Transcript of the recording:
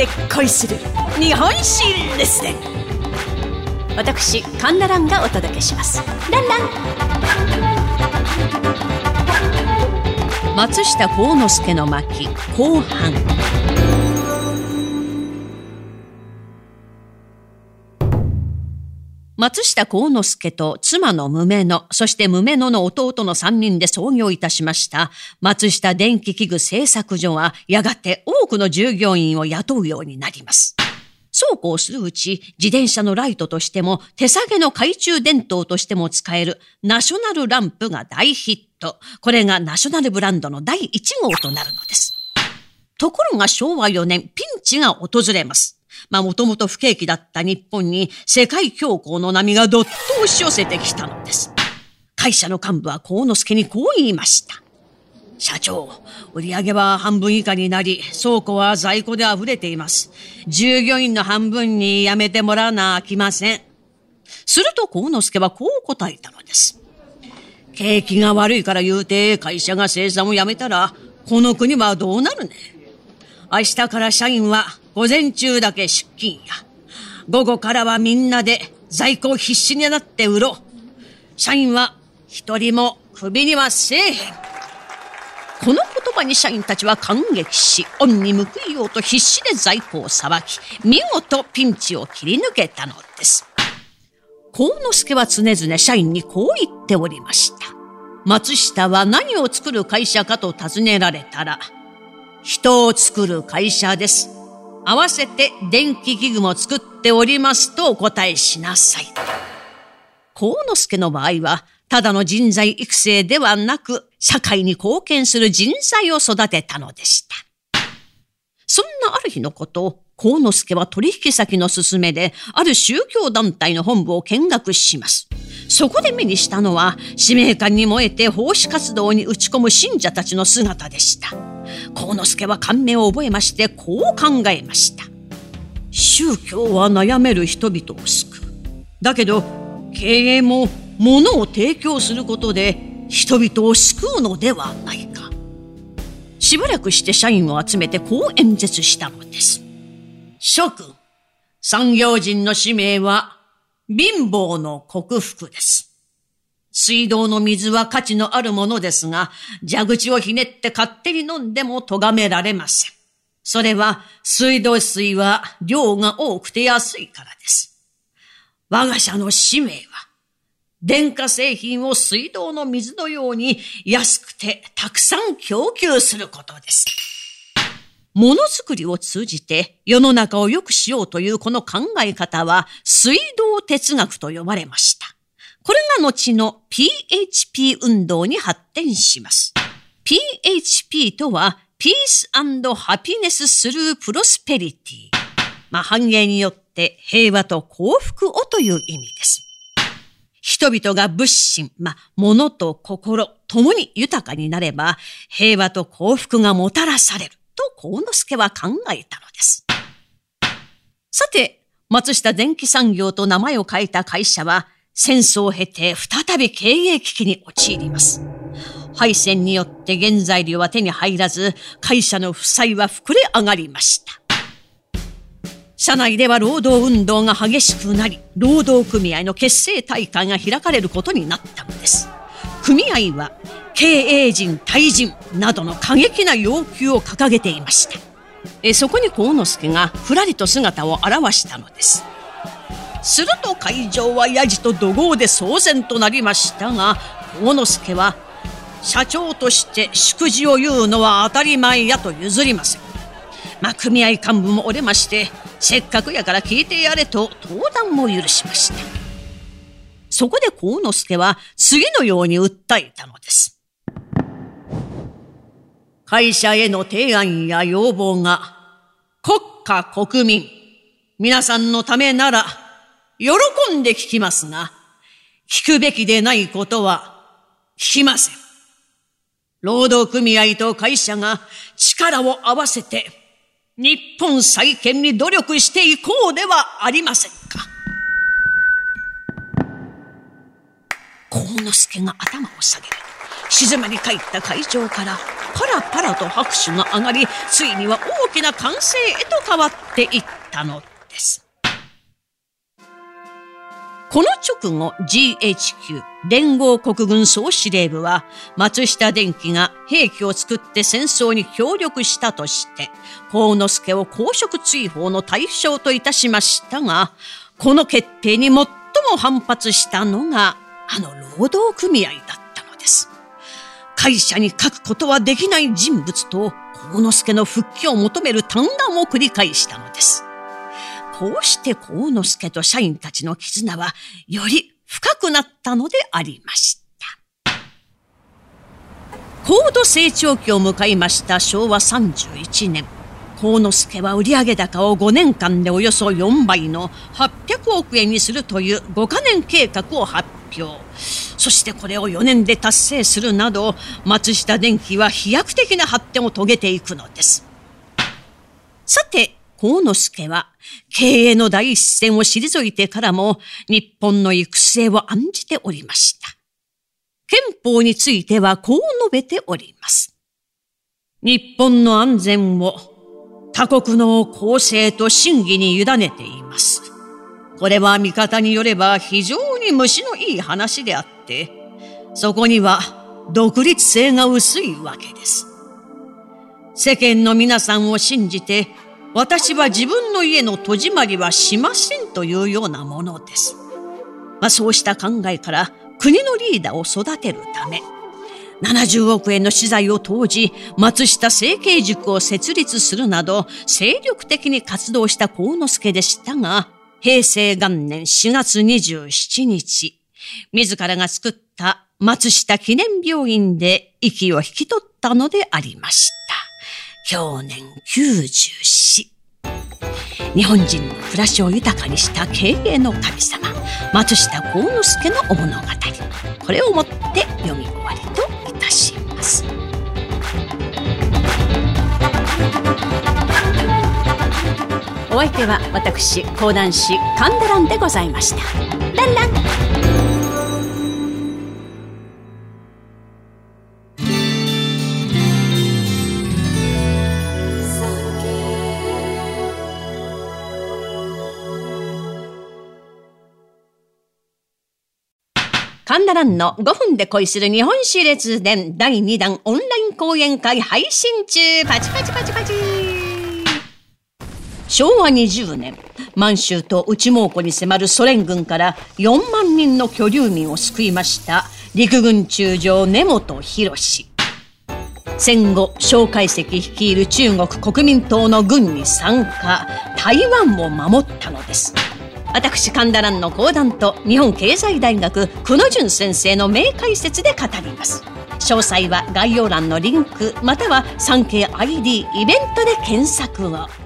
で恋する日本史レッスン私カンナランがお届けします。ランラン。松下幸之助の巻後半。松下幸之助と妻の無野、そして無野の弟の三人で創業いたしました松下電気器具製作所はやがて多くの従業員を雇うようになります。そうこうするうち、自転車のライトとしても、手提げの懐中電灯としても使えるナショナルランプが大ヒット。これがナショナルブランドの第1号となるのです。ところが昭和4年、ピンチが訪れます。まあもともと不景気だった日本に世界恐慌の波がどっと押し寄せてきたのです。会社の幹部は幸之助にこう言いました。社長、売上は半分以下になり、倉庫は在庫で溢れています。従業員の半分に辞めてもらわなあきません。すると幸之助はこう答えたのです。景気が悪いから言うて会社が生産をやめたら、この国はどうなるね明日から社員は午前中だけ出勤や。午後からはみんなで在庫を必死になって売ろう。社員は一人も首にはせえへん。この言葉に社員たちは感激し、恩に報いようと必死で在庫をさばき、見事ピンチを切り抜けたのです。幸之助は常々社員にこう言っておりました。松下は何を作る会社かと尋ねられたら、人を作る会社です。合わせて電気器具も作っておりますとお答えしなさい。幸之助の場合は、ただの人材育成ではなく、社会に貢献する人材を育てたのでした。そんなある日のことを、幸之助は取引先の勧めで、ある宗教団体の本部を見学します。そこで目にしたのは、使命感に燃えて奉仕活動に打ち込む信者たちの姿でした。幸之助は感銘を覚えまして、こう考えました。宗教は悩める人々を救う。だけど、経営も物を提供することで人々を救うのではないか。しばらくして社員を集めてこう演説したのです。諸君、産業人の使命は貧乏の克服です。水道の水は価値のあるものですが、蛇口をひねって勝手に飲んでも咎められません。それは水道水は量が多くて安いからです。我が社の使命は電化製品を水道の水のように安くてたくさん供給することです。ものづくりを通じて世の中を良くしようというこの考え方は水道哲学と呼ばれました。これが後の PHP 運動に発展します。PHP とは Peace and Happiness through Prosperity。まあ、繁栄によって平和と幸福をという意味です。人々が物心、まあ、物と心、ともに豊かになれば、平和と幸福がもたらされる、と幸之助は考えたのです。さて、松下電気産業と名前を変えた会社は、戦争を経て再び経営危機に陥ります。敗戦によって原材料は手に入らず、会社の負債は膨れ上がりました。社内では労働運動が激しくなり、労働組合の結成大会が開かれることになったのです。組合は、経営陣、退陣などの過激な要求を掲げていました。えそこに幸之助がふらりと姿を現したのです。すると会場はやじと怒号で騒然となりましたが、幸之助は、社長として祝辞を言うのは当たり前やと譲りません。まあ、組合幹部も折れまして、せっかくやから聞いてやれと登壇を許しました。そこで幸之助は次のように訴えたのです。会社への提案や要望が国家国民、皆さんのためなら喜んで聞きますが、聞くべきでないことは聞きません。労働組合と会社が力を合わせて日本再建に努力していこうではありませんか。幸之助が頭を下げる。静まり返った会場からパラパラと拍手が上がり、ついには大きな歓声へと変わっていったのです。この直後 GHQ 連合国軍総司令部は松下電器が兵器を作って戦争に協力したとして幸之助を公職追放の対象といたしましたがこの決定に最も反発したのがあの労働組合だっ。会社に書くことはできない人物と幸之助の復帰を求める嘆願を繰り返したのです。こうして幸之助と社員たちの絆はより深くなったのでありました。高度成長期を迎えました昭和31年。幸之助は売上高を5年間でおよそ4倍の800億円にするという5カ年計画を発表。そしてこれを4年で達成するなど、松下電器は飛躍的な発展を遂げていくのです。さて、幸之助は経営の第一線を退いてからも日本の行く末を案じておりました。憲法についてはこう述べております。日本の安全を他国の公正と審議に委ねています。これは見方によれば非常に虫のいい話であったて、そこには独立性が薄いわけです。世間の皆さんを信じて私は自分の家の戸締まりはしませんというようなものです。まあ、そうした考えから国のリーダーを育てるため、70億円の資材を投じ、松下整形塾を設立するなど、精力的に活動した幸之助でしたが、平成元年4月27日、自らが作った松下記念病院で息を引き取ったのでありました。去年94。日本人の暮らしを豊かにした経営の神様、松下幸之助のお物語。これをもって読み終わりといたします。お相手は私講談師神田蘭でございました。ランラン神田蘭の5分で恋する日本史列伝。第2弾オンライン講演会配信中。パチパチパチパチ。昭和20年、満州と内蒙古に迫るソ連軍から4万人の居留民を救いました陸軍中将根本博戦後、蒋介石率いる中国国民党の軍に参加、台湾を守ったのです。私神田蘭の講談と日本経済大学久野淳先生の名解説で語ります。詳細は概要欄のリンクまたは産経 ID イベントで検索を。